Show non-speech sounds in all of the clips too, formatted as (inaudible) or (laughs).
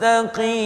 المستقيم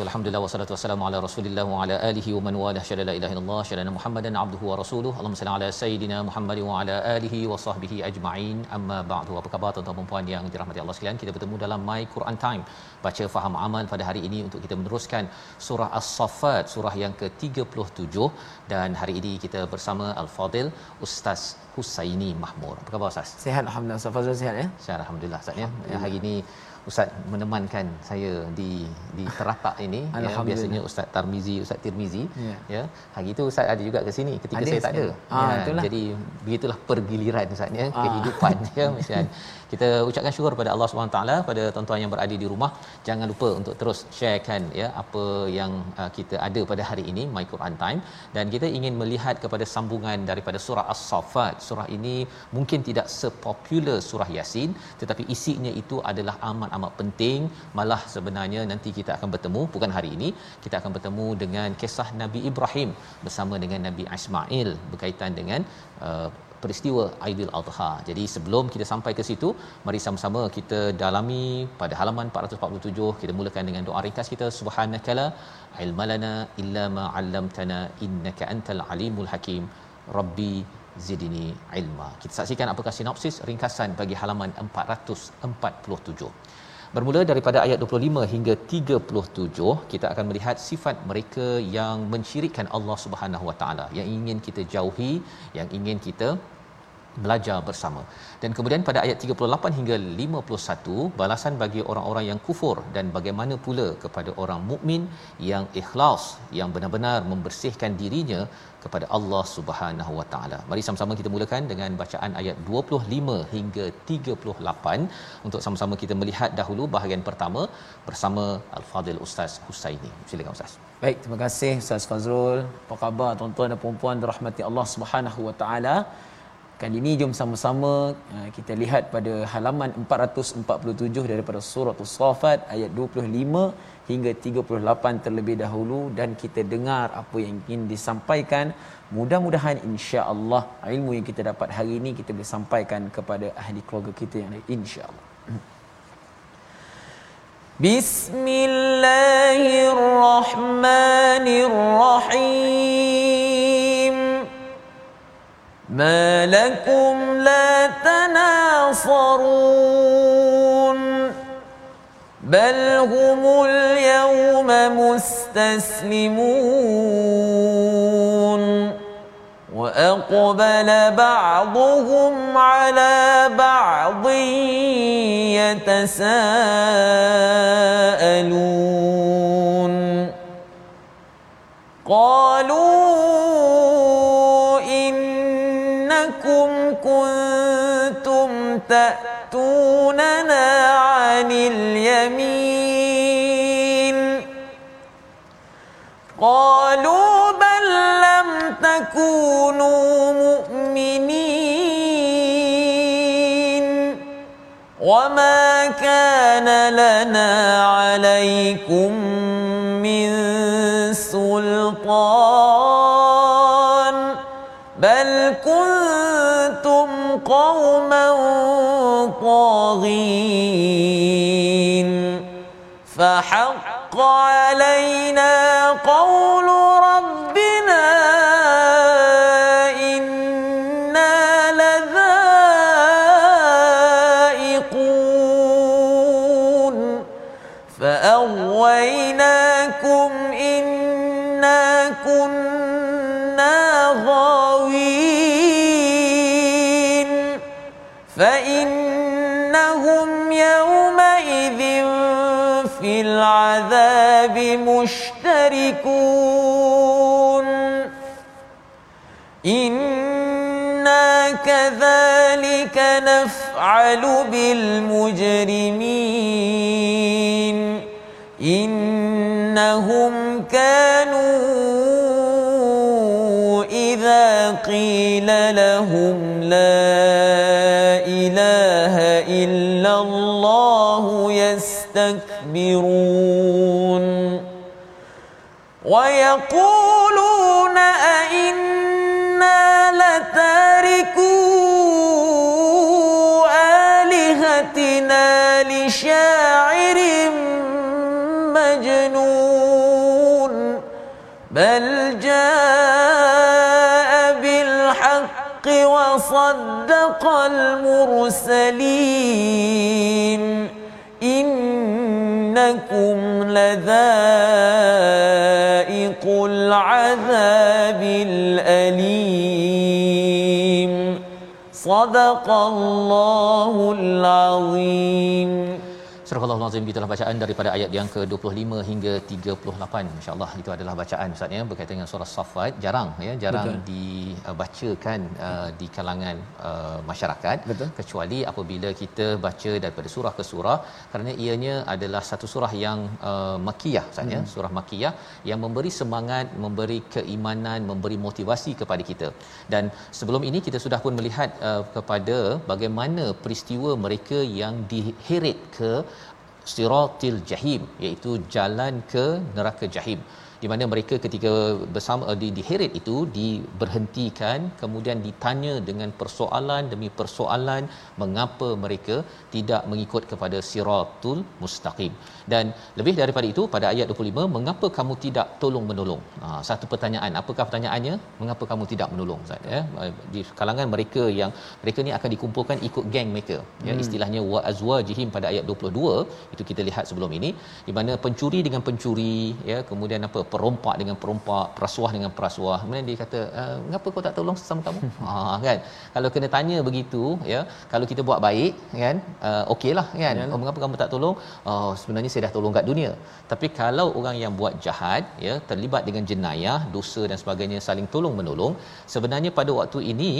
wabarakatuh. Alhamdulillah wassalatu wassalamu ala Rasulillah wa ala alihi wa man walah. Syada la ilaha illallah, syada Muhammadan abduhu wa rasuluh. Allahumma salli ala sayidina Muhammad wa ala alihi wa sahbihi ajma'in. Amma ba'du. Apa khabar tuan-tuan dan puan yang dirahmati Allah sekalian? Kita bertemu dalam My Quran Time. Baca faham amal pada hari ini untuk kita meneruskan surah As-Saffat, surah yang ke-37 dan hari ini kita bersama Al-Fadil Ustaz Husaini Mahmur. Apa khabar Ustaz? Sihat Alhamdulillah. Ustaz Fazul sihat ya? Syarah alhamdulillah Ustaz ya. Hari ini Ustaz menemankan saya di di teratak ini. Ya biasanya Ustaz Tarmizi Ustaz Tirmizi. Ya. ya hari itu Ustaz ada juga ke sini? Ketika ada saya tak ada. Ah, ya, itulah. jadi begitulah pergiliran Ustaz ya Ah. kehidupan ya macam (laughs) kita ucapkan syukur pada Allah Subhanahu taala pada tuan-tuan yang berada di rumah. Jangan lupa untuk terus sharekan ya apa yang uh, kita ada pada hari ini My Quran Time. Dan kita ingin melihat kepada sambungan daripada surah As-Saffat. Surah ini mungkin tidak sepopular surah Yasin tetapi isinya itu adalah amat-amat penting. Malah sebenarnya nanti kita akan bertemu bukan hari ini kita akan bertemu dengan kisah Nabi Ibrahim bersama dengan Nabi Ismail berkaitan dengan uh, peristiwa Aidil Adha. Jadi sebelum kita sampai ke situ, mari sama-sama kita dalami pada halaman 447 kita mulakan dengan doa ringkas kita subhanakala ilmalana illa ma 'allamtana innaka antal alimul hakim. Rabbi zidni ilma. Kita saksikan apakah sinopsis ringkasan bagi halaman 447. Bermula daripada ayat 25 hingga 37, kita akan melihat sifat mereka yang mensyirikkan Allah Subhanahu Wa Taala, yang ingin kita jauhi, yang ingin kita belajar bersama. Dan kemudian pada ayat 38 hingga 51, balasan bagi orang-orang yang kufur dan bagaimana pula kepada orang mukmin yang ikhlas, yang benar-benar membersihkan dirinya kepada Allah Subhanahu Wa Taala. Mari sama-sama kita mulakan dengan bacaan ayat 25 hingga 38 untuk sama-sama kita melihat dahulu bahagian pertama bersama Al-Fadil Ustaz Husaini. Silakan Ustaz. Baik, terima kasih Ustaz Fazrul. Apa khabar tuan-tuan dan puan-puan dirahmati Allah Subhanahu Wa Taala? Kali ini jom sama-sama uh, kita lihat pada halaman 447 daripada surah As-Saffat ayat 25 hingga 38 terlebih dahulu dan kita dengar apa yang ingin disampaikan. Mudah-mudahan insya-Allah ilmu yang kita dapat hari ini kita boleh sampaikan kepada ahli keluarga kita yang lain insya-Allah. بسم الله الرحمن الرحيم ما لكم لا تناصرون بل هم اليوم مستسلمون وأقبل بعضهم على بعض يتساءلون قالوا إنكم كنتم تأتوننا تكونوا مؤمنين. وما كان لنا عليكم من سلطان. العذاب مشتركون إنا كذلك نفعل بالمجرمين. إنهم كانوا إذا قيل لهم لا إله إلا الله يستكبرون. ويقولون أئنا لتاركو آلهتنا لشاعر مجنون بل جاء بالحق وصدق المرسلين إنكم لذائق العذاب الأليم صدق الله العظيم Surah Al-Azim itulah bacaan daripada ayat yang ke-25 hingga 38. Masya-Allah itu adalah bacaan Ustaz ya berkaitan dengan surah Safat. Jarang ya, jarang Betul. dibacakan uh, di kalangan uh, masyarakat Betul. kecuali apabila kita baca daripada surah ke surah kerana ianya adalah satu surah yang uh, makiyah Ustaz ya, surah makiyah yang memberi semangat, memberi keimanan, memberi motivasi kepada kita. Dan sebelum ini kita sudah pun melihat uh, kepada bagaimana peristiwa mereka yang diheret ke siratil jahim iaitu jalan ke neraka jahim di mana mereka ketika bersama di di heret itu diberhentikan kemudian ditanya dengan persoalan demi persoalan mengapa mereka tidak mengikut kepada siratul mustaqim. Dan lebih daripada itu pada ayat 25 mengapa kamu tidak tolong menolong? Ha, satu pertanyaan. Apakah pertanyaannya? Mengapa kamu tidak menolong Ustaz? Ya di kalangan mereka yang mereka ni akan dikumpulkan ikut geng mereka. Ya hmm. istilahnya wa azwajihim pada ayat 22 itu kita lihat sebelum ini di mana pencuri dengan pencuri ya kemudian apa perompak dengan perompak perasuah dengan perasuah. Kemudian dia kata mengapa kau tak tolong sesama kamu? (laughs) Ha kan? Kalau kena tanya begitu ya kalau kita buat baik kan uh, okeylah kan? Oh, mengapa kamu tak tolong? Oh sebenarnya saya dah tolong kat dunia. Tapi kalau orang yang buat jahat ya terlibat dengan jenayah dosa dan sebagainya saling tolong menolong sebenarnya pada waktu ini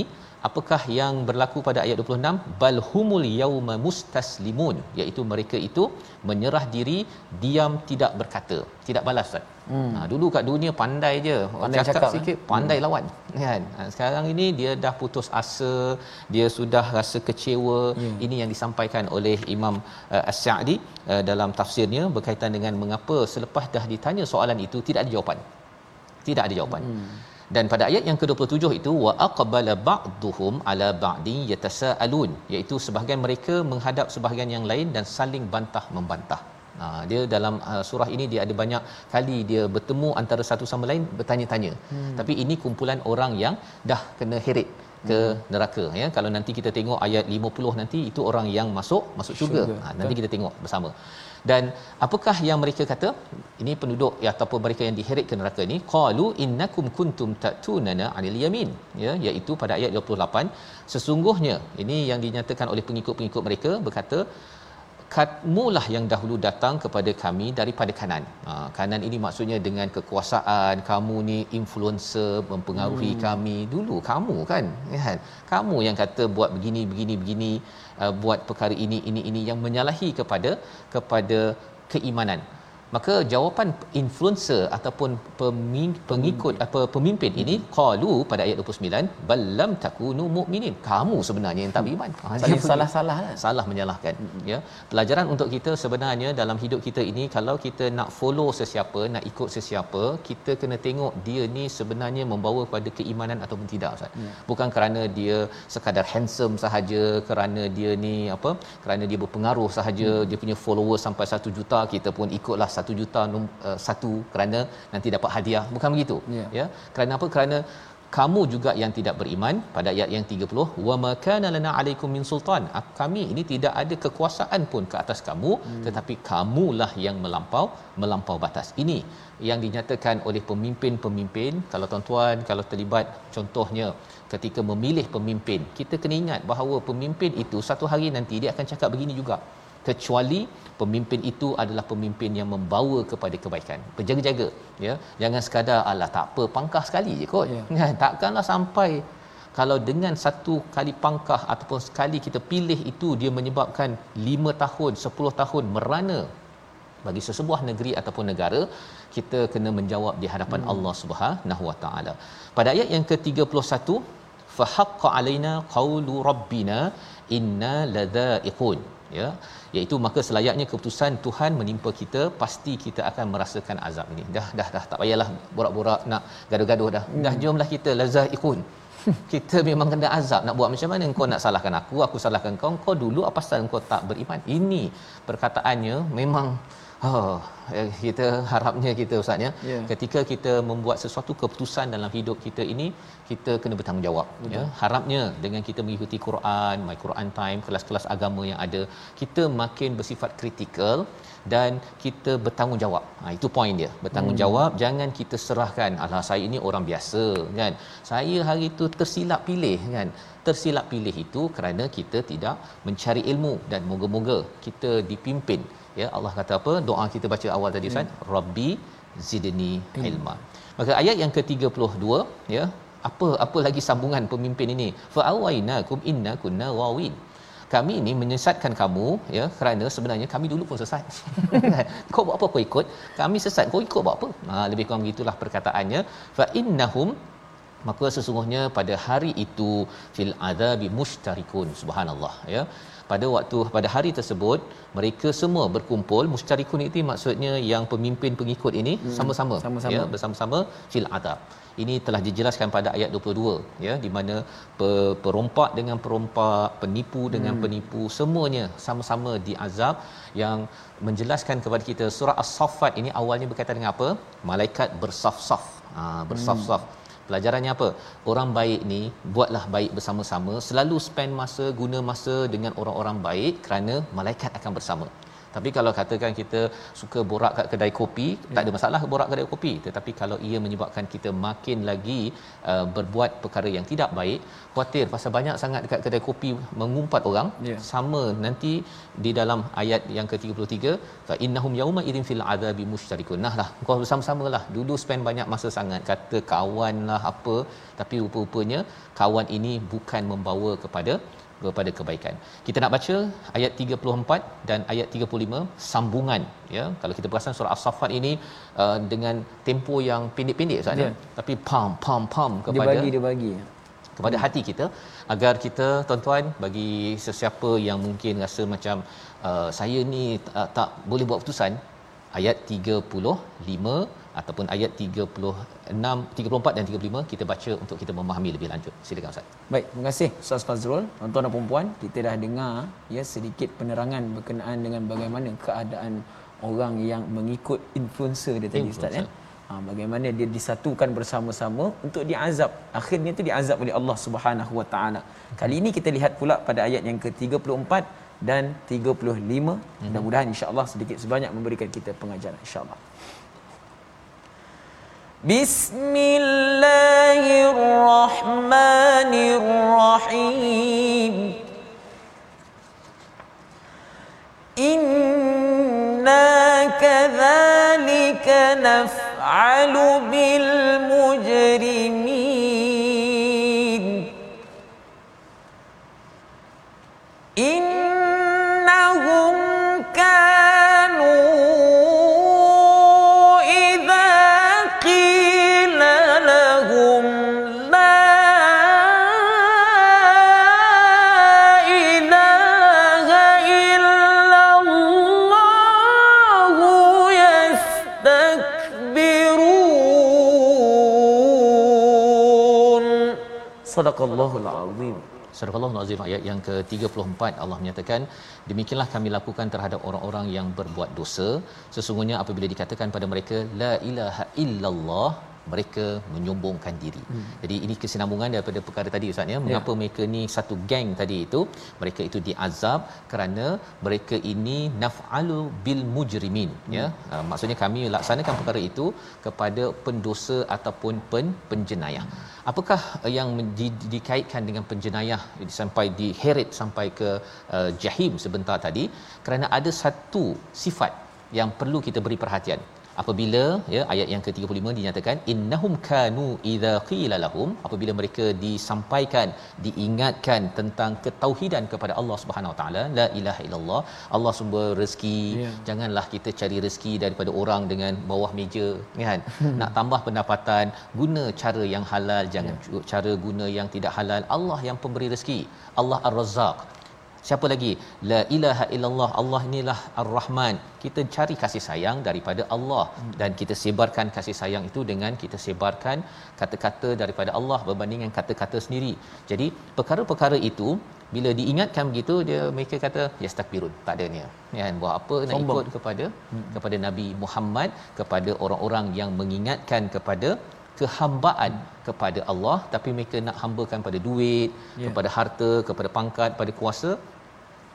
apakah yang berlaku pada ayat 26 bal humul yauma mustaslimun iaitu mereka itu menyerah diri diam tidak berkata tidak balas Ustaz. Hmm. Ha, dulu kat dunia pandai je pandai cakap, cakap sikit eh? pandai hmm. lawan kan ha, sekarang ini dia dah putus asa dia sudah rasa kecewa yeah. ini yang disampaikan oleh Imam uh, As-Sa'di uh, dalam tafsirnya berkaitan dengan mengapa selepas dah ditanya soalan itu tidak ada jawapan tidak ada jawapan hmm dan pada ayat yang ke-27 itu wa aqbala ba'dhum ala ba'di yatasaalun iaitu sebahagian mereka menghadap sebahagian yang lain dan saling bantah membantah Ha, dia dalam uh, surah ini dia ada banyak kali dia bertemu antara satu sama lain bertanya-tanya. Hmm. Tapi ini kumpulan orang yang dah kena heret ke hmm. neraka ya. Kalau nanti kita tengok ayat 50 nanti itu orang yang masuk masuk syurga. Ha, nanti kita tengok bersama dan apakah yang mereka kata? Ini penduduk ya, ataupun mereka yang diheret ke neraka ni qalu innakum kuntum ta'tunana 'anil yamin. Ya iaitu pada ayat 28 sesungguhnya ini yang dinyatakan oleh pengikut-pengikut mereka berkata katmulah yang dahulu datang kepada kami daripada kanan. Ha, kanan ini maksudnya dengan kekuasaan, kamu ni influencer mempengaruhi hmm. kami dulu kamu kan? Kan? Kamu yang kata buat begini begini begini, uh, buat perkara ini ini ini yang menyalahi kepada kepada keimanan maka jawapan influencer ataupun pengikut apa pemimpin ini qalu pada ayat 29 ballam takunu mukminin kamu sebenarnya yang tak beriman ha, salah-salah lah. salah menyalahkan ya pelajaran untuk kita sebenarnya dalam hidup kita ini kalau kita nak follow sesiapa nak ikut sesiapa kita kena tengok dia ni sebenarnya membawa kepada keimanan ataupun tidak ustaz ya. bukan kerana dia sekadar handsome sahaja kerana dia ni apa kerana dia berpengaruh sahaja hmm. dia punya followers sampai 1 juta kita pun ikutlah satu juta uh, satu kerana nanti dapat hadiah. Bukan begitu? Yeah. ya? Kerana apa? Kerana kamu juga yang tidak beriman pada ayat yang 30 wa ma kana lana alaikum min sultan. Kami ini tidak ada kekuasaan pun ke atas kamu hmm. tetapi kamulah yang melampau melampau batas. Ini yang dinyatakan oleh pemimpin-pemimpin. Kalau tuan-tuan kalau terlibat contohnya ketika memilih pemimpin kita kena ingat bahawa pemimpin itu satu hari nanti dia akan cakap begini juga kecuali pemimpin itu adalah pemimpin yang membawa kepada kebaikan berjaga-jaga ya jangan sekadar ala tak apa pangkah sekali je kot yeah. kan takkanlah sampai kalau dengan satu kali pangkah ataupun sekali kita pilih itu dia menyebabkan 5 tahun 10 tahun merana bagi sesebuah negeri ataupun negara kita kena menjawab di hadapan hmm. Allah Subhanahu Wa Taala. Pada ayat yang ke-31 fa haqqa alaina qaulu rabbina inna ladzaiqun ya iaitu maka selayaknya keputusan Tuhan menimpa kita pasti kita akan merasakan azab ini. Dah dah dah. Tak payahlah borak-borak nak gaduh-gaduh dah. Hmm. dah jomlah kita ladzaiqun (laughs) kita memang kena azab nak buat macam mana? Kau nak salahkan aku aku salahkan kau. Kau dulu apa pasal kau tak beriman? Ini perkataannya memang Oh, kita harapnya kita ustaz ya. Yeah. Ketika kita membuat sesuatu keputusan dalam hidup kita ini, kita kena bertanggungjawab Betul. ya. Harapnya dengan kita mengikuti Quran, My Quran Time, kelas-kelas agama yang ada, kita makin bersifat kritikal dan kita bertanggungjawab. Ha itu poin dia. Bertanggungjawab, hmm. jangan kita serahkan alah saya ini orang biasa kan. Saya hari itu tersilap pilih kan. Tersilap pilih itu kerana kita tidak mencari ilmu dan moga-moga kita dipimpin ya Allah kata apa? Doa kita baca awal tadi Ustaz. Hmm. rabbi zidni ilma. Maka ayat yang ke-32 ya apa apa lagi sambungan pemimpin ini? Fa awainakum inna kunna wawin kami ini menyesatkan kamu ya kerana sebenarnya kami dulu pun sesat. (laughs) Kau buat apa? Kau ikut. Kami sesat. Kau ikut buat apa? Ha lebih kurang begitulah perkataannya. Fa innahum maka sesungguhnya pada hari itu fil adabi mustarikun subhanallah ya pada waktu pada hari tersebut mereka semua berkumpul. Mustarikun itu maksudnya yang pemimpin pengikut ini hmm. sama-sama. Sama-sama. ya bersama-sama fil adab. Ini telah dijelaskan pada ayat 22 ya di mana perompak dengan perompak penipu dengan hmm. penipu semuanya sama-sama diazab. Yang menjelaskan kepada kita surah as-saffat ini awalnya berkaitan dengan apa? Malaikat bersaf-saf. Ha bersaf-saf. Hmm Pelajarannya apa? Orang baik ni buatlah baik bersama-sama, selalu spend masa, guna masa dengan orang-orang baik kerana malaikat akan bersama. Tapi kalau katakan kita suka borak kat kedai kopi, ya. tak ada masalah borak kedai kopi. Tetapi kalau ia menyebabkan kita makin lagi uh, berbuat perkara yang tidak baik, khuatir pasal banyak sangat dekat kedai kopi mengumpat orang, ya. sama nanti di dalam ayat yang ke-33, fa innahum yauma idzin fil adzabi musytarikun. Nah lah, kau bersama-samalah. Dulu spend banyak masa sangat kata kawan lah apa, tapi rupa-rupanya kawan ini bukan membawa kepada kepada kebaikan. Kita nak baca ayat 34 dan ayat 35 sambungan ya. Kalau kita perasan surah As-Saffat ini uh, dengan tempo yang pendek-pendek Ustaz yeah. tapi pam pam pam kepada dia bagi dia bagi kepada hmm. hati kita agar kita tuan-tuan bagi sesiapa yang mungkin rasa macam uh, saya ni tak, tak boleh buat keputusan ayat 35 ataupun ayat 36 34 dan 35 kita baca untuk kita memahami lebih lanjut. Silakan Ustaz. Baik, terima kasih Ustaz Fazrul. Tuan-tuan dan puan kita dah dengar ya sedikit penerangan berkenaan dengan bagaimana keadaan orang yang mengikut influencer dia tadi Ustaz ya. Ha, bagaimana dia disatukan bersama-sama untuk diazab. Akhirnya itu diazab oleh Allah Subhanahu Wa Taala. Kali ini kita lihat pula pada ayat yang ke-34 dan 35. Mhm. Mudah-mudahan insya-Allah sedikit sebanyak memberikan kita pengajaran insya-Allah. بسم الله الرحمن الرحيم. إنا كذلك نفعل بالمجرمين Sadaqallahul azim. Sadaqallahul azim ayat yang ke-34 Allah menyatakan demikianlah kami lakukan terhadap orang-orang yang berbuat dosa sesungguhnya apabila dikatakan pada mereka la ilaha illallah mereka menyombongkan diri. Hmm. Jadi ini kesinambungan daripada perkara tadi ustaz ya. Mengapa ya. mereka ni satu geng tadi itu mereka itu diazab kerana mereka ini naf'alu bil mujrimin hmm. ya. Uh, maksudnya kami laksanakan perkara itu kepada pendosa ataupun pen penjenayah. Apakah yang di, dikaitkan dengan penjenayah sampai diheret sampai ke uh, jahim sebentar tadi kerana ada satu sifat yang perlu kita beri perhatian apabila ya ayat yang ke-35 dinyatakan innahum kanu idza qila lahum apabila mereka disampaikan diingatkan tentang ketauhidan kepada Allah Subhanahu Wa taala la ilaha illallah Allah sumber rezeki. Yeah. janganlah kita cari rezeki daripada orang dengan bawah meja kan? (laughs) Nak tambah pendapatan guna cara yang halal jangan yeah. cara guna yang tidak halal. Allah yang pemberi rezeki. Allah ar-razzaq Siapa lagi? La ilaha illallah. Allah inilah Ar-Rahman. Kita cari kasih sayang daripada Allah dan kita sebarkan kasih sayang itu dengan kita sebarkan kata-kata daripada Allah berbanding kata-kata sendiri. Jadi perkara-perkara itu bila diingatkan begitu dia mereka kata yastakbirun tak adanya ya kan buat apa nak ikut kepada hmm. kepada Nabi Muhammad kepada orang-orang yang mengingatkan kepada kehambaan kepada Allah tapi mereka nak hambakan pada duit yeah. kepada harta kepada pangkat pada kuasa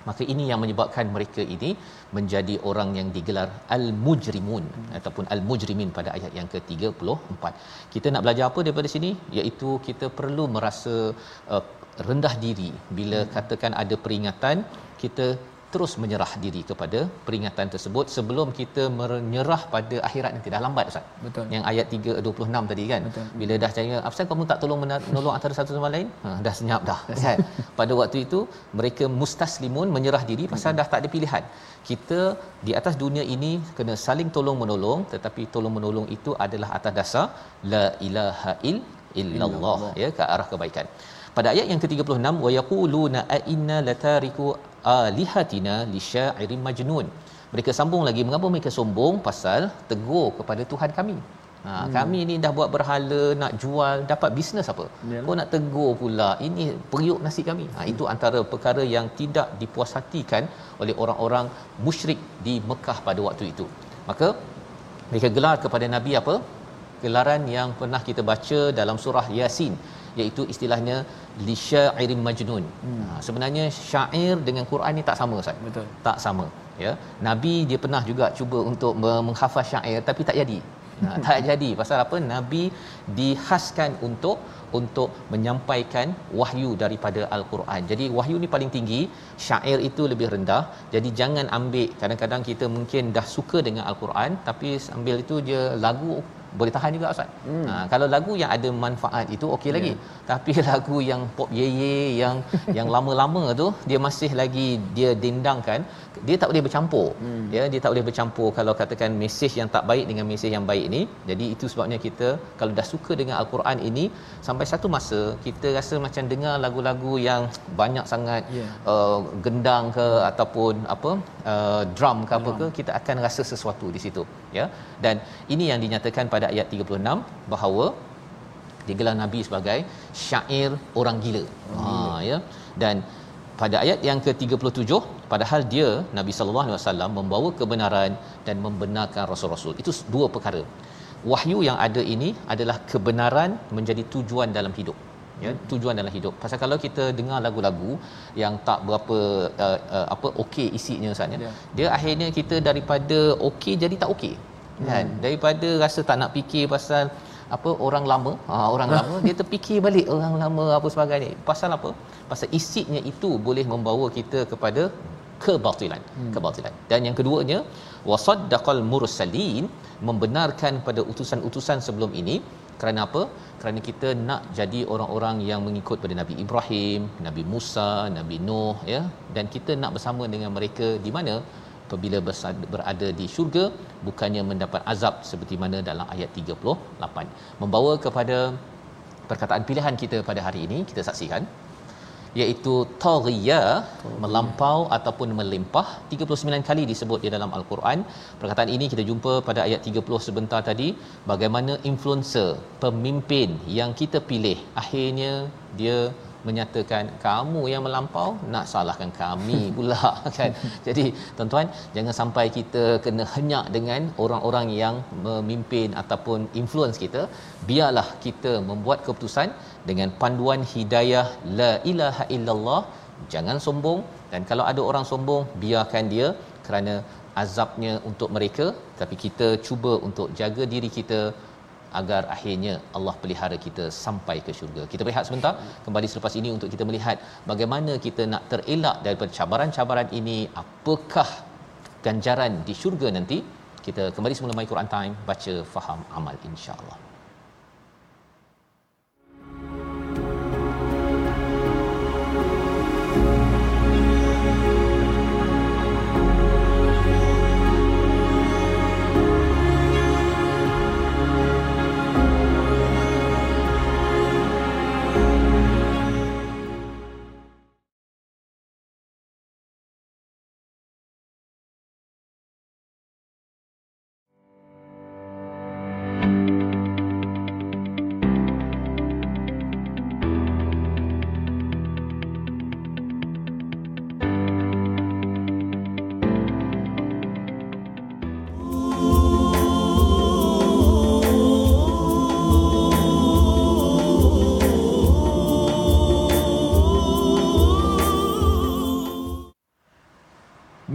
maka ini yang menyebabkan mereka ini menjadi orang yang digelar al-mujrimun hmm. ataupun al-mujrimin pada ayat yang ke-34 kita nak belajar apa daripada sini iaitu kita perlu merasa uh, rendah diri bila hmm. katakan ada peringatan kita terus menyerah diri kepada peringatan tersebut sebelum kita menyerah pada akhirat nanti dah lambat ustaz. Betul. Yang ayat 326 tadi kan. Betul. Bila dah cakap apa kamu tak tolong menolong antara satu sama lain? Ha, dah senyap dah kan. (laughs) pada waktu itu mereka mustaslimun menyerah diri pasal dah tak ada pilihan. Kita di atas dunia ini kena saling tolong menolong tetapi tolong menolong itu adalah atas dasar la ilaha il illallah ya ke arah kebaikan. Pada ayat yang ke-36 wa yaquluna a inna latariku alihatina li sya'irin majnun. Mereka sambung lagi mengapa mereka sombong pasal tegur kepada Tuhan kami. Ha, hmm. kami ni dah buat berhala nak jual dapat bisnes apa? Yalah. Kau nak tegur pula. Ini periuk nasi kami. Ha, itu antara perkara yang tidak dipuashatikan oleh orang-orang musyrik di Mekah pada waktu itu. Maka mereka gelar kepada Nabi apa? Gelaran yang pernah kita baca dalam surah Yasin iaitu istilahnya li syairin majnun. Hmm. Ha, sebenarnya syair dengan Quran ni tak sama Ustaz. Betul. Tak sama ya. Nabi dia pernah juga cuba untuk menghafaz syair tapi tak jadi. Ha, (laughs) tak jadi pasal apa? Nabi dihaskan untuk untuk menyampaikan wahyu daripada al-Quran. Jadi wahyu ni paling tinggi, syair itu lebih rendah. Jadi jangan ambil kadang-kadang kita mungkin dah suka dengan al-Quran tapi ambil itu dia lagu boleh tahan juga ustaz. Hmm. Ha, kalau lagu yang ada manfaat itu okey yeah. lagi. (laughs) Tapi lagu yang pop ye ye yang yang lama-lama tu dia masih lagi dia dendangkan dia tak boleh bercampur. Hmm. Ya dia tak boleh bercampur kalau katakan mesej yang tak baik dengan mesej yang baik ni. Jadi itu sebabnya kita kalau dah suka dengan al-Quran ini sampai satu masa kita rasa macam dengar lagu-lagu yang banyak sangat yeah. uh, gendang ke ataupun apa uh, drum ke apa ke kita akan rasa sesuatu di situ ya. Dan ini yang dinyatakan pada ayat 36 bahawa digelar nabi sebagai syair orang gila. Hmm. Ha ya. Dan pada ayat yang ke-37 padahal dia Nabi sallallahu alaihi wasallam membawa kebenaran dan membenarkan rasul-rasul. Itu dua perkara. Wahyu yang ada ini adalah kebenaran menjadi tujuan dalam hidup. Ya, tujuan dalam hidup. Pasal kalau kita dengar lagu-lagu yang tak berapa uh, uh, apa okey isinya Ustaz ya. Dia akhirnya kita daripada okey jadi tak okey. Kan? Hmm. Daripada rasa tak nak fikir pasal apa orang lama ha, orang lama dia terfikir balik orang lama apa sebagainya. Pasal apa? Pasal isinya itu boleh membawa kita kepada kebatilan hmm. kebatilan. Dan yang keduanya wasaddaqal mursalin membenarkan pada utusan-utusan sebelum ini. Kerana apa? Kerana kita nak jadi orang-orang yang mengikut pada Nabi Ibrahim Nabi Musa Nabi Nuh ya. Dan kita nak bersama dengan mereka di mana apabila berada di syurga bukannya mendapat azab seperti mana dalam ayat 38 membawa kepada perkataan pilihan kita pada hari ini kita saksikan iaitu taghiya melampau ataupun melimpah. 39 kali disebut di dalam al-Quran. Perkataan ini kita jumpa pada ayat 30 sebentar tadi bagaimana influencer pemimpin yang kita pilih akhirnya dia menyatakan kamu yang melampau nak salahkan kami (laughs) pula kan? Jadi tuan-tuan jangan sampai kita kena henyak dengan orang-orang yang memimpin ataupun influence kita. Biarlah kita membuat keputusan dengan panduan hidayah la ilaha illallah jangan sombong. Dan kalau ada orang sombong biarkan dia kerana azabnya untuk mereka. Tapi kita cuba untuk jaga diri kita agar akhirnya Allah pelihara kita sampai ke syurga. Kita berehat sebentar kembali selepas ini untuk kita melihat bagaimana kita nak terelak daripada cabaran-cabaran ini, apakah ganjaran di syurga nanti. Kita kembali semula My Quran Time baca faham amal insya-Allah.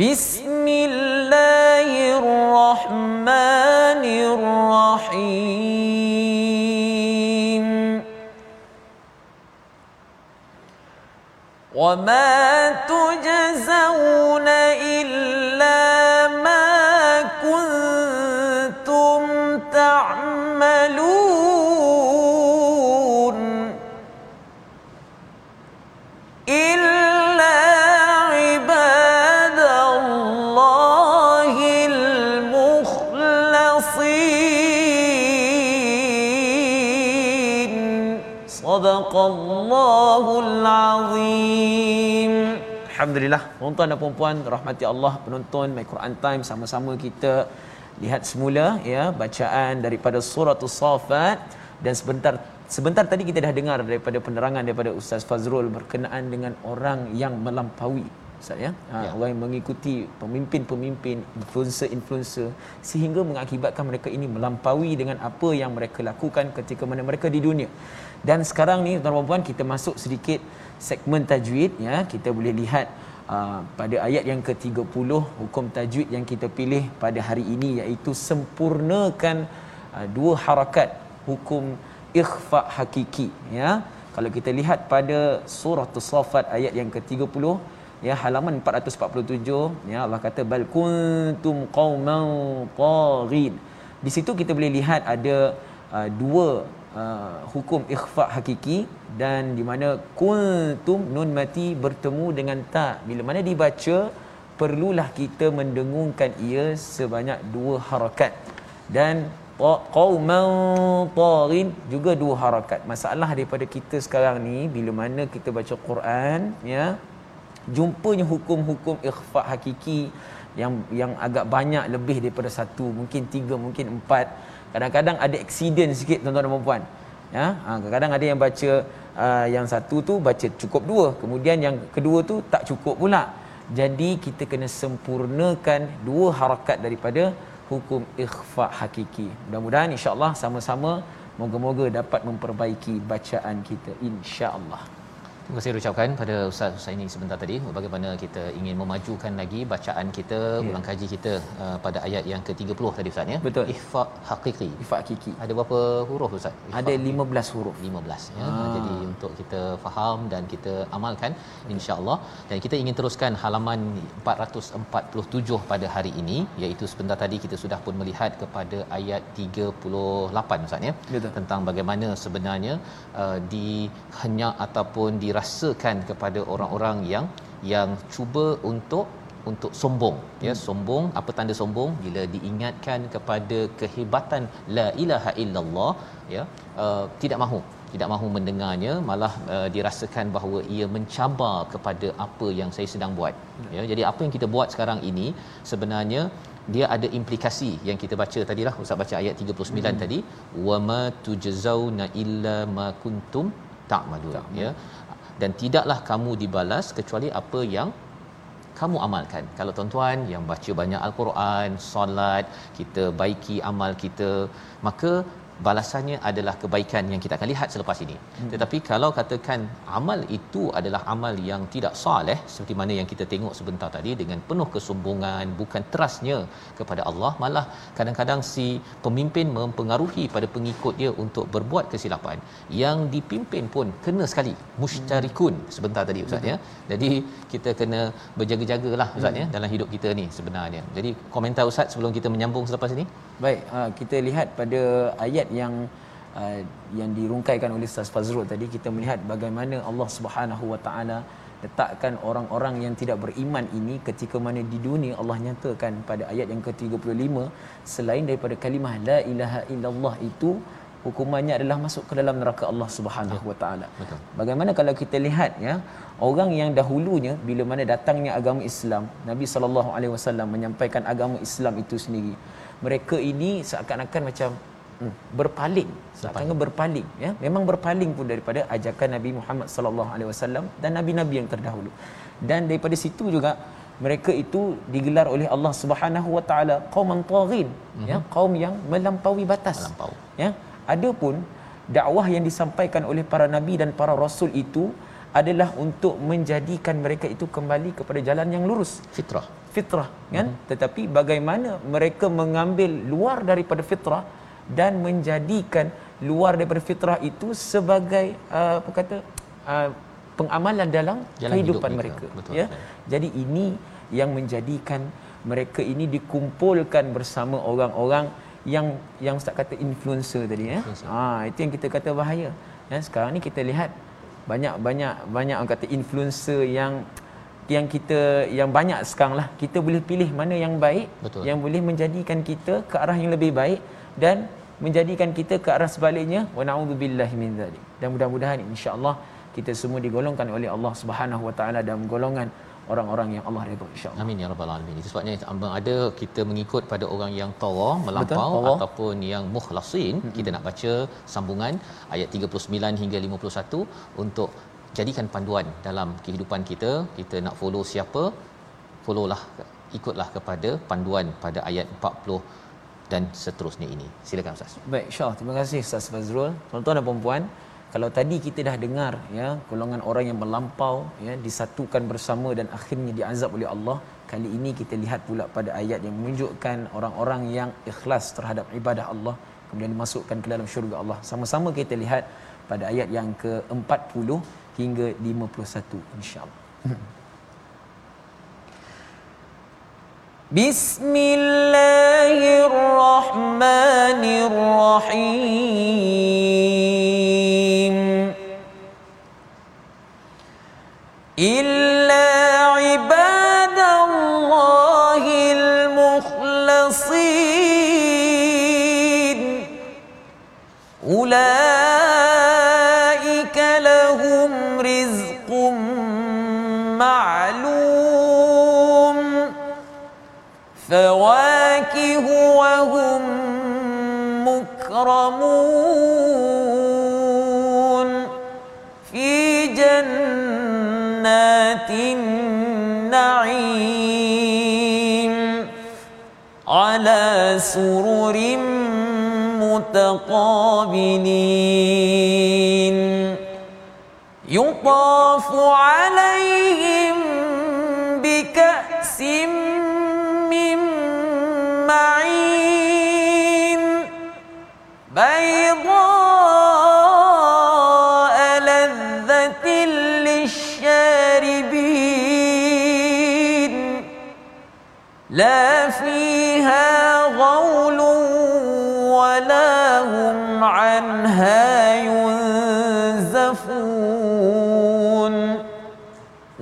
بسم الله الرحمن الرحيم وما تجزون Alhamdulillah, tuan-tuan dan puan-puan rahmati Allah penonton My Quran Time sama-sama kita lihat semula ya bacaan daripada surah As-Saffat dan sebentar sebentar tadi kita dah dengar daripada penerangan daripada Ustaz Fazrul berkenaan dengan orang yang melampaui Ustaz ya. Ha, Ya. orang yang mengikuti pemimpin-pemimpin, influencer-influencer sehingga mengakibatkan mereka ini melampaui dengan apa yang mereka lakukan ketika mana mereka di dunia. Dan sekarang ni tuan-tuan dan puan kita masuk sedikit segmen tajwid ya. Kita boleh lihat uh, pada ayat yang ke-30 hukum tajwid yang kita pilih pada hari ini iaitu sempurnakan uh, dua harakat hukum ikhfa hakiki ya. Kalau kita lihat pada surah As-Saffat ayat yang ke-30 ya halaman 447 ya Allah kata bal kuntum qauman taghin. Di situ kita boleh lihat ada uh, dua uh, hukum ikhfa hakiki dan di mana kuntum nun mati bertemu dengan ta bila mana dibaca perlulah kita mendengungkan ia sebanyak dua harakat. Dan qauman taghin juga dua harakat. Masalah daripada kita sekarang ni bila mana kita baca Quran ya jumpanya hukum-hukum ikhfa hakiki yang yang agak banyak lebih daripada satu mungkin tiga mungkin empat kadang-kadang ada accident sikit tuan-tuan dan puan ya ha, kadang-kadang ada yang baca uh, yang satu tu baca cukup dua kemudian yang kedua tu tak cukup pula. Jadi kita kena sempurnakan dua harakat daripada hukum ikhfa hakiki. Mudah-mudahan insya-Allah sama-sama moga-moga dapat memperbaiki bacaan kita insya-Allah Terima kasih ucapkan pada Ustaz Husaini sebentar tadi bagaimana kita ingin memajukan lagi bacaan kita, Ya. ulang kaji kita uh, pada ayat yang ke-30 tadi Ustaz ya. Betul. Ihfa haqiqi. ikhfa hakiki Ada berapa huruf Ustaz? Ihfa ada haqiqi. 15 huruf 15 ya. Ah. Jadi untuk kita faham dan kita amalkan insya-Allah dan kita ingin teruskan halaman 447 pada hari ini iaitu sebentar tadi kita sudah pun melihat kepada ayat 38 Ustaz ya. Betul. Tentang bagaimana sebenarnya uh, dihenyak ataupun dirasakan kepada orang-orang yang yang cuba untuk untuk sombong. Ya sombong apa tanda sombong? Bila diingatkan kepada kehebatan la ilaha illallah ya uh, tidak mahu tidak mahu mendengarnya malah uh, dirasakan bahawa ia mencabar kepada apa yang saya sedang buat. Ya jadi apa yang kita buat sekarang ini sebenarnya dia ada implikasi yang kita baca tadilah ustaz baca ayat 39 hmm. tadi. Wama tujzauna illa ma kuntum ta'malun. Ya dan tidaklah kamu dibalas kecuali apa yang kamu amalkan. Kalau tuan-tuan yang baca banyak al-Quran, solat, kita baiki amal kita, maka balasannya adalah kebaikan yang kita akan lihat selepas ini. Hmm. Tetapi kalau katakan amal itu adalah amal yang tidak soleh seperti mana yang kita tengok sebentar tadi dengan penuh kesombongan, bukan trustnya kepada Allah, malah kadang-kadang si pemimpin mempengaruhi pada pengikut dia untuk berbuat kesilapan. Yang dipimpin pun kena sekali musytarikun hmm. sebentar tadi ustaz ya. Jadi kita kena berjaga-jagalah ustaz ya hmm. dalam hidup kita ni sebenarnya. Jadi komentar ustaz sebelum kita menyambung selepas ini. Baik, ha, kita lihat pada ayat yang uh, yang dirungkaikan oleh Ustaz Fazrul tadi kita melihat bagaimana Allah Subhanahu Wa Taala letakkan orang-orang yang tidak beriman ini ketika mana di dunia Allah nyatakan pada ayat yang ke-35 selain daripada kalimah la ilaha illallah itu hukumannya adalah masuk ke dalam neraka Allah Subhanahu Wa Taala. Bagaimana kalau kita lihat ya orang yang dahulunya bila mana datangnya agama Islam Nabi sallallahu alaihi wasallam menyampaikan agama Islam itu sendiri mereka ini seakan-akan macam hmm, berpaling. Seakan berpaling ya. Memang berpaling pun daripada ajakan Nabi Muhammad sallallahu alaihi wasallam dan nabi-nabi yang terdahulu. Dan daripada situ juga mereka itu digelar oleh Allah Subhanahu wa taala qauman taghin mm-hmm. ya kaum yang melampaui batas. Melampau. ya. Adapun dakwah yang disampaikan oleh para nabi dan para rasul itu adalah untuk menjadikan mereka itu kembali kepada jalan yang lurus. Fitrah. Fitrah kan? Mm-hmm. tetapi bagaimana mereka mengambil luar daripada fitrah dan menjadikan luar daripada fitrah itu sebagai uh, apa kata uh, pengamalan dalam Jalan kehidupan hidup mereka Betul. ya. jadi ini yang menjadikan mereka ini dikumpulkan bersama orang-orang yang yang ustaz kata influencer tadi ya. Ha itu yang kita kata bahaya. Ya sekarang ni kita lihat banyak banyak banyak orang kata influencer yang yang kita yang banyak sekarang lah. Kita boleh pilih mana yang baik Betul. yang boleh menjadikan kita ke arah yang lebih baik dan menjadikan kita ke arah sebaliknya wa naudzubillahi min zalik dan mudah-mudahan insya-Allah kita semua digolongkan oleh Allah Subhanahu wa taala dalam golongan orang-orang yang Allah redha insya-Allah. Amin ya rabbal alamin. Itu sebabnya ada kita mengikut pada orang yang tawa melampau Betul, ataupun yang mukhlasin, hmm. kita nak baca sambungan ayat 39 hingga 51 untuk jadikan panduan dalam kehidupan kita. Kita nak follow siapa? Followlah ikutlah kepada panduan pada ayat 40 dan seterusnya ini. Silakan Ustaz. Baik, insya Terima kasih Ustaz Fazrul. Tuan-tuan dan puan-puan, kalau tadi kita dah dengar ya golongan orang yang melampau ya disatukan bersama dan akhirnya diazab oleh Allah, kali ini kita lihat pula pada ayat yang menunjukkan orang-orang yang ikhlas terhadap ibadah Allah kemudian dimasukkan ke dalam syurga Allah. Sama-sama kita lihat pada ayat yang ke-40 hingga 51 insya-Allah. بسم الله الرحمن الرحيم. إلا فواكه وهم مكرمون في جنات النعيم على سرر متقابلين. يطاف عليهم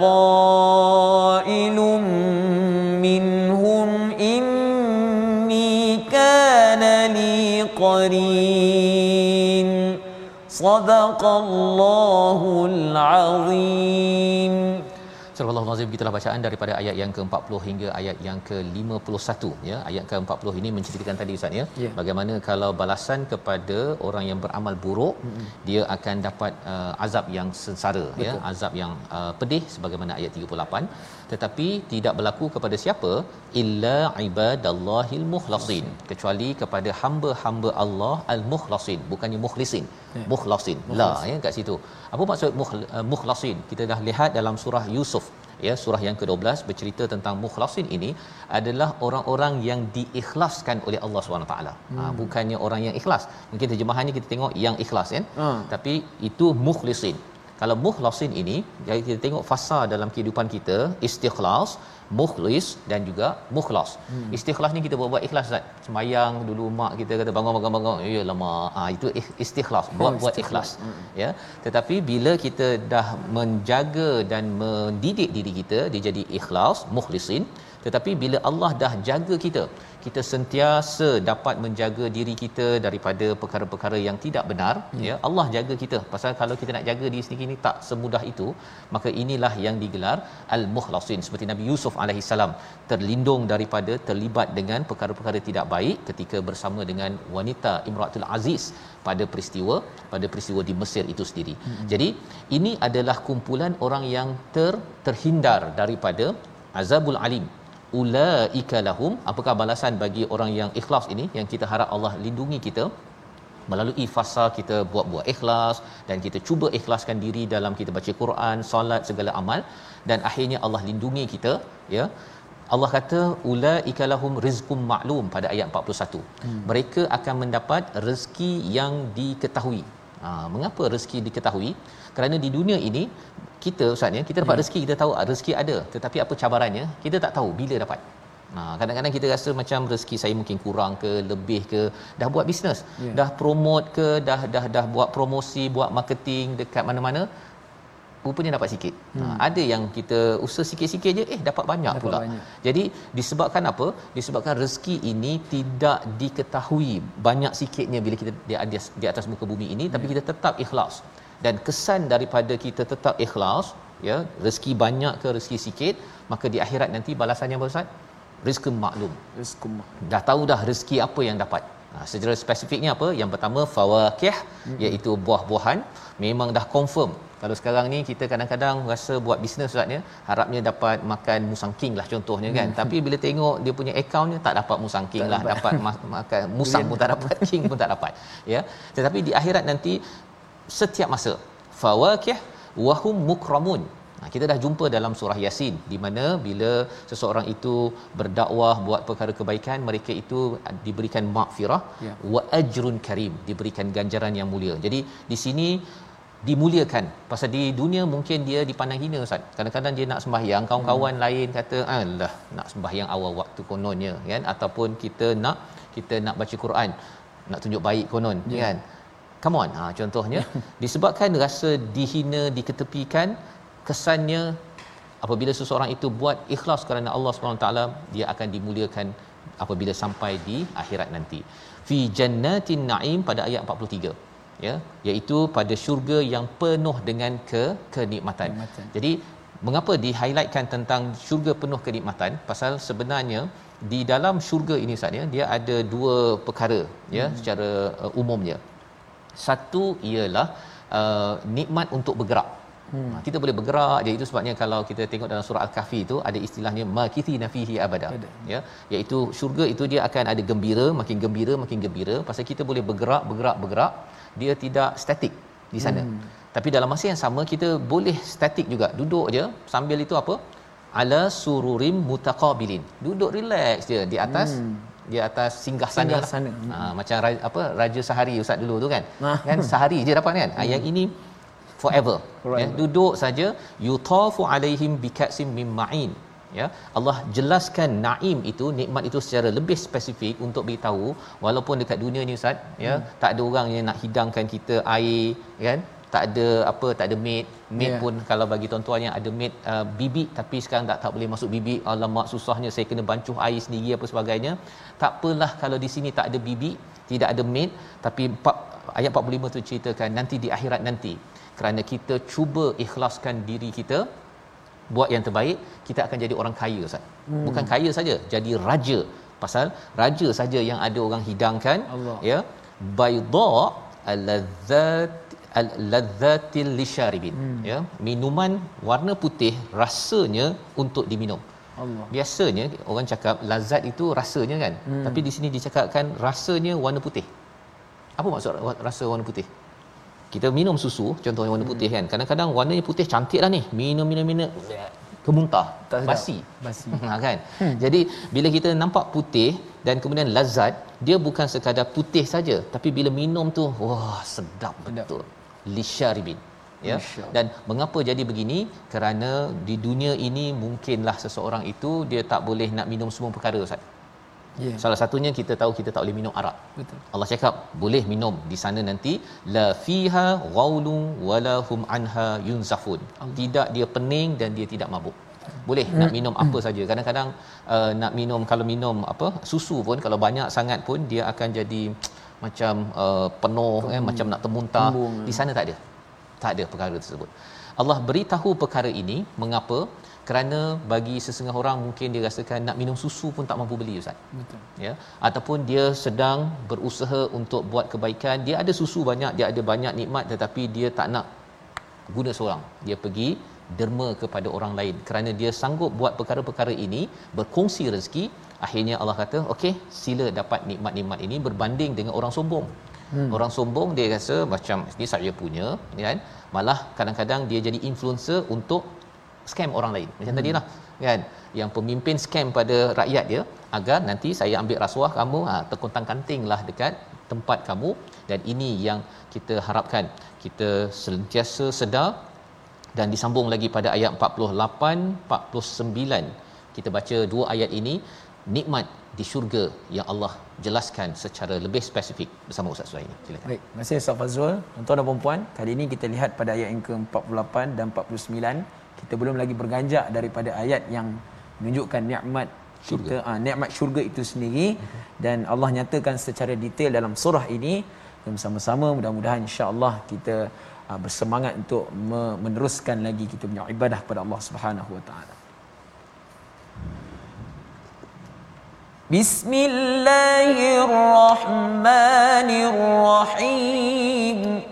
قائل منهم إني كان لي قرين. صدق الله العظيم. Surah Al-Azim gitulah bacaan daripada ayat yang ke-40 hingga ayat yang ke-51 ya. Ayat ke-40 ini menceritakan tadi Ustaz ya. Yeah. Bagaimana kalau balasan kepada orang yang beramal buruk mm-hmm. dia akan dapat uh, azab yang sengsara ya, azab yang uh, pedih sebagaimana ayat 38 tetapi tidak berlaku kepada siapa illa ibadallahil mukhlasin kecuali kepada hamba-hamba Allah al-mukhlasin bukannya mukhlisin yeah. mukhlasin la ya kat situ apa maksud uh, mukhlasin kita dah lihat dalam surah Yusuf ya surah yang ke-12 bercerita tentang mukhlasin ini adalah orang-orang yang diikhlaskan oleh Allah Subhanahu taala. Ha, hmm. bukannya orang yang ikhlas. Mungkin terjemahannya kita tengok yang ikhlas kan. Hmm. Tapi itu mukhlisin. Kalau mukhlasin ini jadi kita tengok fasa dalam kehidupan kita istikhlas mukhlis dan juga mukhlas. Hmm. Istikhlas ni kita buat-buat ikhlas Ustaz. Sembayang dulu mak kita kata bangun-bangun-bangun ya lama. Ah itu istikhlas, buat-buat oh, ikhlas. Hmm. Ya. Tetapi bila kita dah menjaga dan mendidik diri kita dia jadi ikhlas, mukhlisin. Tetapi bila Allah dah jaga kita, kita sentiasa dapat menjaga diri kita daripada perkara-perkara yang tidak benar hmm. ya Allah jaga kita pasal kalau kita nak jaga diri sendiri ni tak semudah itu maka inilah yang digelar al-mukhlasin seperti Nabi Yusuf alaihi salam terlindung daripada terlibat dengan perkara-perkara tidak baik ketika bersama dengan wanita Imratul Aziz pada peristiwa pada peristiwa di Mesir itu sendiri. Hmm. Jadi ini adalah kumpulan orang yang ter terhindar daripada azabul alim ulaika lahum apakah balasan bagi orang yang ikhlas ini yang kita harap Allah lindungi kita melalui fasa kita buat-buat ikhlas dan kita cuba ikhlaskan diri dalam kita baca Quran, solat segala amal dan akhirnya Allah lindungi kita ya Allah kata ulaika lahum rizqum maklum pada ayat 41. Hmm. Mereka akan mendapat rezeki yang diketahui. Ha, mengapa rezeki diketahui? Kerana di dunia ini kita ustaz ya kita dapat hmm. rezeki kita tahu rezeki ada tetapi apa cabarannya kita tak tahu bila dapat Ha, kadang-kadang kita rasa macam rezeki saya mungkin kurang ke lebih ke dah buat bisnes yeah. dah promote ke dah dah dah buat promosi buat marketing dekat mana-mana rupanya dapat sikit. Ha, hmm. Ha, ada yang kita usaha sikit-sikit je eh dapat banyak dapat pula. Banyak. Jadi disebabkan apa? Disebabkan rezeki ini tidak diketahui banyak sikitnya bila kita di atas di atas muka bumi ini yeah. tapi kita tetap ikhlas dan kesan daripada kita tetap ikhlas ya rezeki banyak ke rezeki sikit maka di akhirat nanti balasannya apa Ustaz? Rezeki maklum. Rezeki dah tahu dah rezeki apa yang dapat. Ha, secara spesifiknya apa? Yang pertama fawakih hmm. iaitu buah-buahan. Memang dah confirm. Kalau sekarang ni kita kadang-kadang rasa buat bisnes Ustaz ya harapnya dapat makan musang king lah contohnya kan? Hmm. tapi bila tengok dia punya akaunnya tak dapat musang king tak lah. dapat, dapat makan (laughs) musang pun tak dapat king pun tak dapat ya. Tetapi di akhirat nanti setiap masa fawakih wahum mukramun Nah, kita dah jumpa dalam surah Yasin di mana bila seseorang itu berdakwah buat perkara kebaikan mereka itu diberikan maghfirah ya. wa ajrun karim diberikan ganjaran yang mulia. Jadi di sini dimuliakan pasal di dunia mungkin dia dipandang hina ustaz kadang-kadang dia nak sembahyang kawan-kawan hmm. lain kata alah nak sembahyang awal waktu kononnya kan ataupun kita nak kita nak baca Quran nak tunjuk baik konon yeah. kan come on ha contohnya (laughs) disebabkan rasa dihina diketepikan kesannya apabila seseorang itu buat ikhlas kerana Allah SWT dia akan dimuliakan apabila sampai di akhirat nanti fi jannatin naim pada ayat 43 ya iaitu pada syurga yang penuh dengan ke kenikmatan. kenikmatan. Jadi mengapa di highlightkan tentang syurga penuh kenikmatan? Pasal sebenarnya di dalam syurga ini saatnya dia ada dua perkara ya hmm. secara uh, umumnya. Satu ialah uh, nikmat untuk bergerak. Hmm. Ha, kita boleh bergerak je itu sebabnya kalau kita tengok dalam surah al-kahfi itu ada istilahnya makithi nafihi abada ada. ya iaitu syurga itu dia akan ada gembira makin gembira makin gembira pasal kita boleh bergerak bergerak bergerak dia tidak statik di sana hmm. tapi dalam masa yang sama kita boleh statik juga duduk je sambil itu apa ala sururim mutaqabilin duduk relax je di atas hmm di atas singgah sana, singgah sana. Ha, macam apa raja sehari ustaz dulu tu kan nah. kan (laughs) sehari je dapat kan hmm. yang ini forever ya duduk saja yutafu alaihim bikatsim mim ma'in ya Allah jelaskan naim itu nikmat itu secara lebih spesifik untuk beritahu walaupun dekat dunia ni ustaz ya hmm. tak ada orang yang nak hidangkan kita air kan tak ada apa tak ada maid maid Ya. pun kalau bagi tuan-tuan yang ada maid uh, bibik tapi sekarang tak tak boleh masuk bibik alamak susahnya saya kena bancuh air sendiri apa sebagainya tak apalah kalau di sini tak ada bibik tidak ada maid tapi ayat 45 tu ceritakan nanti di akhirat nanti kerana kita cuba ikhlaskan diri kita buat yang terbaik kita akan jadi orang kaya Ustaz. Hmm. Bukan kaya saja, jadi raja. Pasal raja saja yang ada orang hidangkan Allah. ya. Bayda al-ladzat al-ladzatil lisharibin hmm. ya. Minuman warna putih rasanya untuk diminum. Allah. Biasanya orang cakap lazat itu rasanya kan. Hmm. Tapi di sini dicakapkan rasanya warna putih. Apa maksud rasa warna putih? Kita minum susu contohnya warna putih kan. Kadang-kadang warnanya putih cantik lah ni. Minum minum minum kemuntah, sedap. basi. Basi. (laughs) Ha kan. Hmm. Jadi bila kita nampak putih dan kemudian lazat, dia bukan sekadar putih saja, tapi bila minum tu wah sedap betul. Lisyaribin. Ya. Dan mengapa jadi begini? Kerana di dunia ini mungkinlah seseorang itu dia tak boleh nak minum semua perkara Ustaz. Ya. Salah satunya kita tahu kita tak boleh minum arak. Betul. Allah cakap boleh minum di sana nanti la fiha ghaulun wala hum anha yunzafun. Tidak dia pening dan dia tidak mabuk. Boleh nak minum apa saja. Kadang-kadang uh, nak minum kalau minum apa susu pun kalau banyak sangat pun dia akan jadi macam uh, penuh eh macam nak termuntah. Kembung. Di sana tak ada. Tak ada perkara tersebut. Allah beritahu perkara ini mengapa? Kerana bagi sesengah orang mungkin dia rasakan nak minum susu pun tak mampu beli ustaz Betul. ya ataupun dia sedang berusaha untuk buat kebaikan dia ada susu banyak dia ada banyak nikmat tetapi dia tak nak guna seorang dia pergi derma kepada orang lain kerana dia sanggup buat perkara-perkara ini berkongsi rezeki akhirnya Allah kata okey sila dapat nikmat-nikmat ini berbanding dengan orang sombong. Hmm. orang sombong dia rasa macam ni saya punya kan? Malah kadang-kadang dia jadi influencer untuk scam orang lain. Macam hmm. tadilah kan? Yang pemimpin scam pada rakyat dia agar nanti saya ambil rasuah kamu ha, terkontang kantinglah dekat tempat kamu dan ini yang kita harapkan. Kita sentiasa sedar dan disambung lagi pada ayat 48 49 kita baca dua ayat ini nikmat di syurga yang Allah jelaskan secara lebih spesifik bersama Ustaz Suhaimi silakan Baik, terima kasih Ustaz Fazrul. Tuan-tuan dan puan kali ini kita lihat pada ayat yang ke-48 dan 49, kita belum lagi berganjak daripada ayat yang menunjukkan nikmat syurga. kita, ah, nikmat syurga itu sendiri dan Allah nyatakan secara detail dalam surah ini dan bersama-sama mudah-mudahan insya-Allah kita ah, bersemangat untuk me- meneruskan lagi kita punya ibadah kepada Allah Subhanahu wa taala. بسم الله الرحمن الرحيم.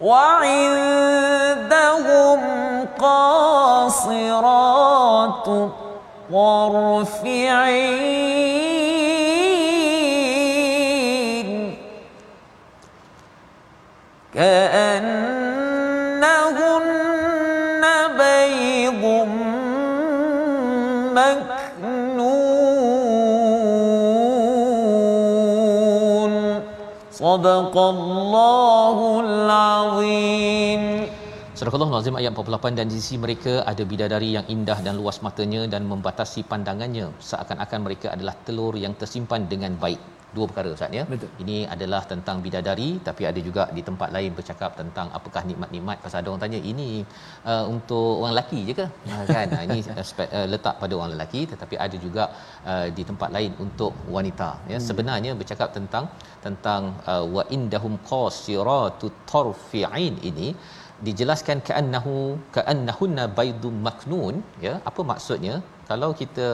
وعندهم قاصرات الطرف عين. صدق الله العظيم Surah Nazim ayat 48 dan di sisi mereka ada bidadari yang indah dan luas matanya dan membatasi pandangannya seakan-akan mereka adalah telur yang tersimpan dengan baik. Dua perkara Ustaz ya. Betul. Ini adalah tentang bidadari tapi ada juga di tempat lain bercakap tentang apakah nikmat-nikmat pasal ada orang tanya ini uh, untuk orang lelaki je ke? (laughs) Ha, kan? Ha, ini aspek, uh, letak pada orang lelaki tetapi ada juga uh, di tempat lain untuk wanita ya. Hmm. Sebenarnya bercakap tentang tentang uh, wa indahum qasiratut tarfi'in ini dijelaskan ka'annahu ka'annahunna baydun maknun ya apa maksudnya kalau kita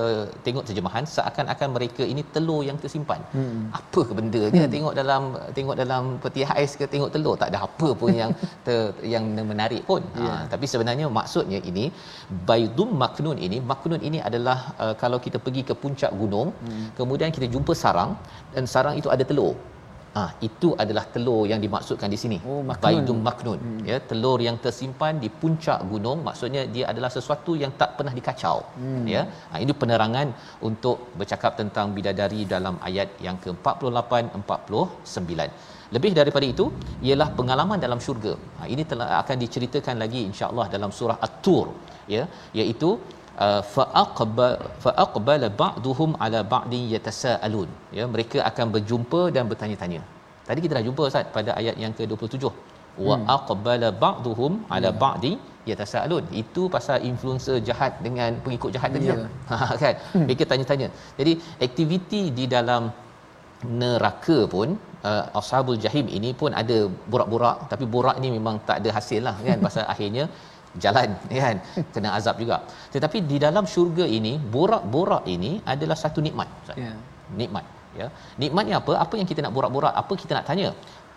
tengok terjemahan seakan-akan mereka ini telur yang tersimpan hmm. apa ke bendanya hmm. tengok dalam tengok dalam peti ais ke tengok telur tak ada apa pun yang (laughs) ter, yang menarik pun yeah. ha, tapi sebenarnya maksudnya ini baydun maknun ini maknun ini adalah uh, kalau kita pergi ke puncak gunung hmm. kemudian kita jumpa sarang dan sarang itu ada telur Ah, itu adalah telur yang dimaksudkan di sini. Oh, maknun. Baidum maknun. Hmm. Ya, telur yang tersimpan di puncak gunung maksudnya dia adalah sesuatu yang tak pernah dikacau. Hmm. Ya. Ha, ini penerangan untuk bercakap tentang bidadari dalam ayat yang ke-48 49. Lebih daripada itu ialah pengalaman dalam syurga. Ha, ini telah akan diceritakan lagi insya-Allah dalam surah At-Tur ya, iaitu faaqbala ba'duhum ala ba'din yatasaalun ya mereka akan berjumpa dan bertanya-tanya Tadi kita dah jumpa Ustaz pada ayat yang ke-27. Wa hmm. aqbala ba'duhum ala yeah. ba'di yatasaalun. Itu pasal influencer jahat dengan pengikut jahat tadi. Yeah. (laughs) Ha kan. Hmm. Mereka tanya-tanya. Jadi aktiviti di dalam neraka pun uh, ashabul jahim ini pun ada borak-borak tapi borak ni memang tak ada hasil lah kan (laughs) pasal akhirnya jalan kan? Kena azab juga. Tetapi di dalam syurga ini borak-borak ini adalah satu nikmat yeah. nikmat ya. Nikmatnya apa? Apa yang kita nak borak-borak? Apa kita nak tanya?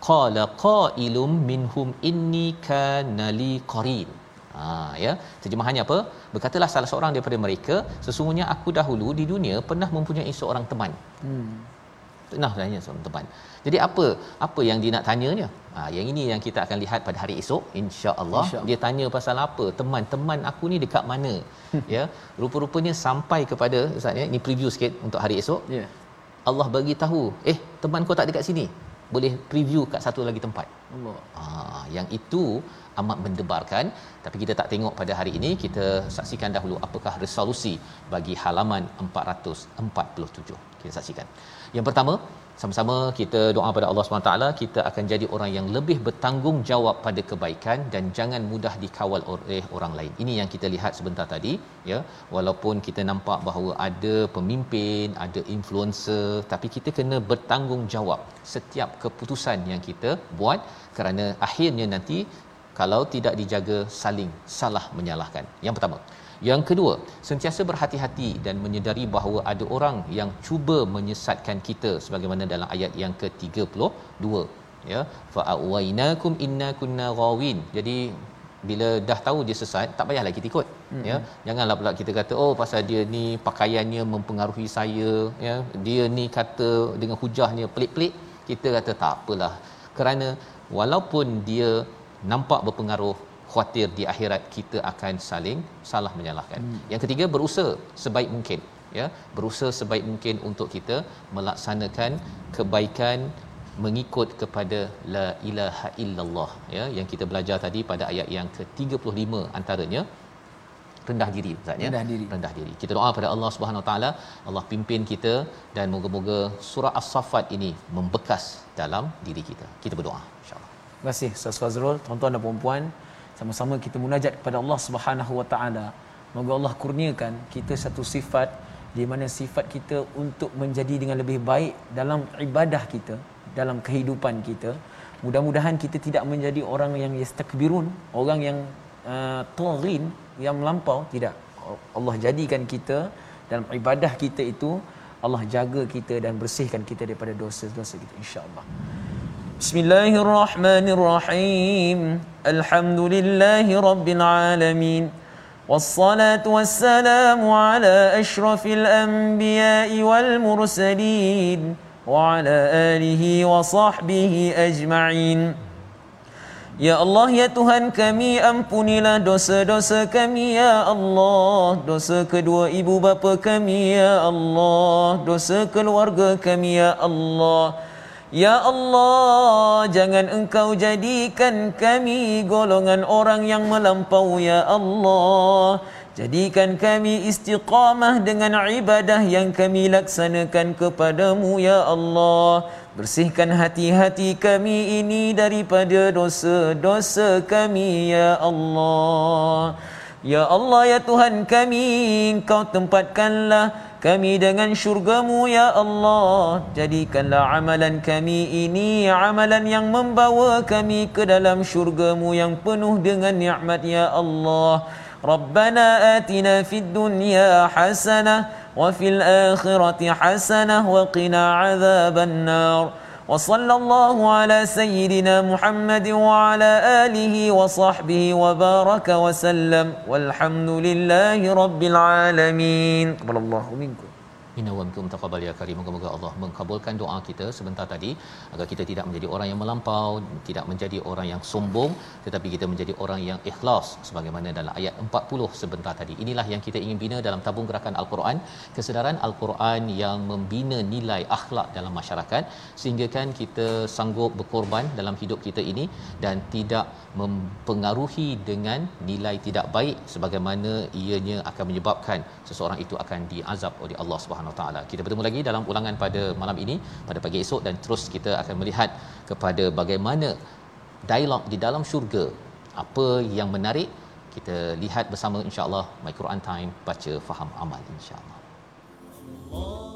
Qala qailum minhum inni kanali qarin ha ya. Terjemahannya apa? Berkatalah salah seorang daripada mereka sesungguhnya aku dahulu di dunia pernah mempunyai seorang teman. Hmm pernah tanya seorang teman jadi apa apa yang dia nak tanyanya? Ha yang ini yang kita akan lihat pada hari esok insya-Allah. Insya dia tanya pasal apa? Teman-teman aku ni dekat mana? Ya rupa-rupanya sampai kepada ustaz ya ini preview sikit untuk hari esok. Ya. Yeah. Allah bagi tahu eh teman kau tak dekat sini? Boleh preview kat satu lagi tempat. Allah. Ha yang itu amat mendebarkan. Tapi kita tak tengok pada hari ini. Kita saksikan dahulu apakah resolusi bagi halaman 447 kita saksikan yang pertama sama-sama kita doa pada Allah SWT kita akan jadi orang yang lebih bertanggungjawab pada kebaikan dan jangan mudah dikawal oleh orang lain. Ini yang kita lihat sebentar tadi ya. Walaupun kita nampak bahawa ada pemimpin ada influencer tapi kita kena bertanggungjawab setiap keputusan yang kita buat kerana akhirnya nanti kalau tidak dijaga saling salah menyalahkan. Yang pertama yang kedua, sentiasa berhati-hati dan menyedari bahawa ada orang yang cuba menyesatkan kita sebagaimana dalam ayat yang ke-32 ya fa awainakum inna kunna ghawin. Jadi bila dah tahu dia sesat tak payahlah kita ikut mm-hmm. ya janganlah pula kita kata oh pasal dia ni pakaiannya mempengaruhi saya ya dia ni kata dengan hujahnya pelik-pelik kita kata tak apalah kerana walaupun dia nampak berpengaruh khawatir di akhirat kita akan saling salah menyalahkan. Hmm. Yang ketiga berusaha sebaik mungkin ya, berusaha sebaik mungkin untuk kita melaksanakan kebaikan mengikut kepada la ilaha illallah ya yang kita belajar tadi pada ayat yang ke-35 antaranya rendah diri Ustaz ya. Rendah diri. Rendah diri. Kita doa pada Allah Subhanahu Wa Taala, Allah pimpin kita dan moga-moga surah As-Saffat ini membekas dalam diri kita. Kita berdoa insya-Allah. Terima kasih Ustaz Fazrul, tuan-tuan dan puan-puan sama-sama kita munajat kepada Allah Subhanahu Wa Taala. Moga Allah kurniakan kita satu sifat di mana sifat kita untuk menjadi dengan lebih baik dalam ibadah kita, dalam kehidupan kita. Mudah-mudahan kita tidak menjadi orang yang yastakbirun, orang yang uh, taghin, yang melampau, tidak. Allah jadikan kita dalam ibadah kita itu Allah jaga kita dan bersihkan kita daripada dosa-dosa kita insya-Allah. بسم الله الرحمن الرحيم الحمد لله رب العالمين والصلاة والسلام على أشرف الأنبياء والمرسلين وعلى آله وصحبه أجمعين Ya Allah ya Tuhan kami ampunilah dosa-dosa kami ya Allah dosa kedua ibu bapa kami ya Allah dosa keluarga kami ya Allah Ya Allah, jangan engkau jadikan kami golongan orang yang melampau ya Allah. Jadikan kami istiqamah dengan ibadah yang kami laksanakan kepadamu ya Allah. Bersihkan hati-hati kami ini daripada dosa-dosa kami ya Allah. Ya Allah ya Tuhan kami, engkau tempatkanlah kami dengan syurgamu ya Allah. Jadikanlah amalan kami ini amalan yang membawa kami ke dalam syurgamu yang penuh dengan nikmat ya Allah. Rabbana atina fid dunya hasanah wa fil akhirati hasanah wa qina adzaban nar وصلى الله على سيدنا محمد وعلى اله وصحبه وبارك وسلم والحمد لله رب العالمين قبل الله منكم Inna wa minkum taqabbal ya karim. Moga-moga Allah mengabulkan doa kita sebentar tadi agar kita tidak menjadi orang yang melampau, tidak menjadi orang yang sombong, tetapi kita menjadi orang yang ikhlas sebagaimana dalam ayat 40 sebentar tadi. Inilah yang kita ingin bina dalam tabung gerakan Al-Quran, kesedaran Al-Quran yang membina nilai akhlak dalam masyarakat sehingga kan kita sanggup berkorban dalam hidup kita ini dan tidak mempengaruhi dengan nilai tidak baik sebagaimana ianya akan menyebabkan seseorang itu akan diazab oleh Allah Subhanahu Subhanahu Taala. Kita bertemu lagi dalam ulangan pada malam ini pada pagi esok dan terus kita akan melihat kepada bagaimana dialog di dalam syurga apa yang menarik kita lihat bersama insya-Allah My Quran Time baca faham amal insya-Allah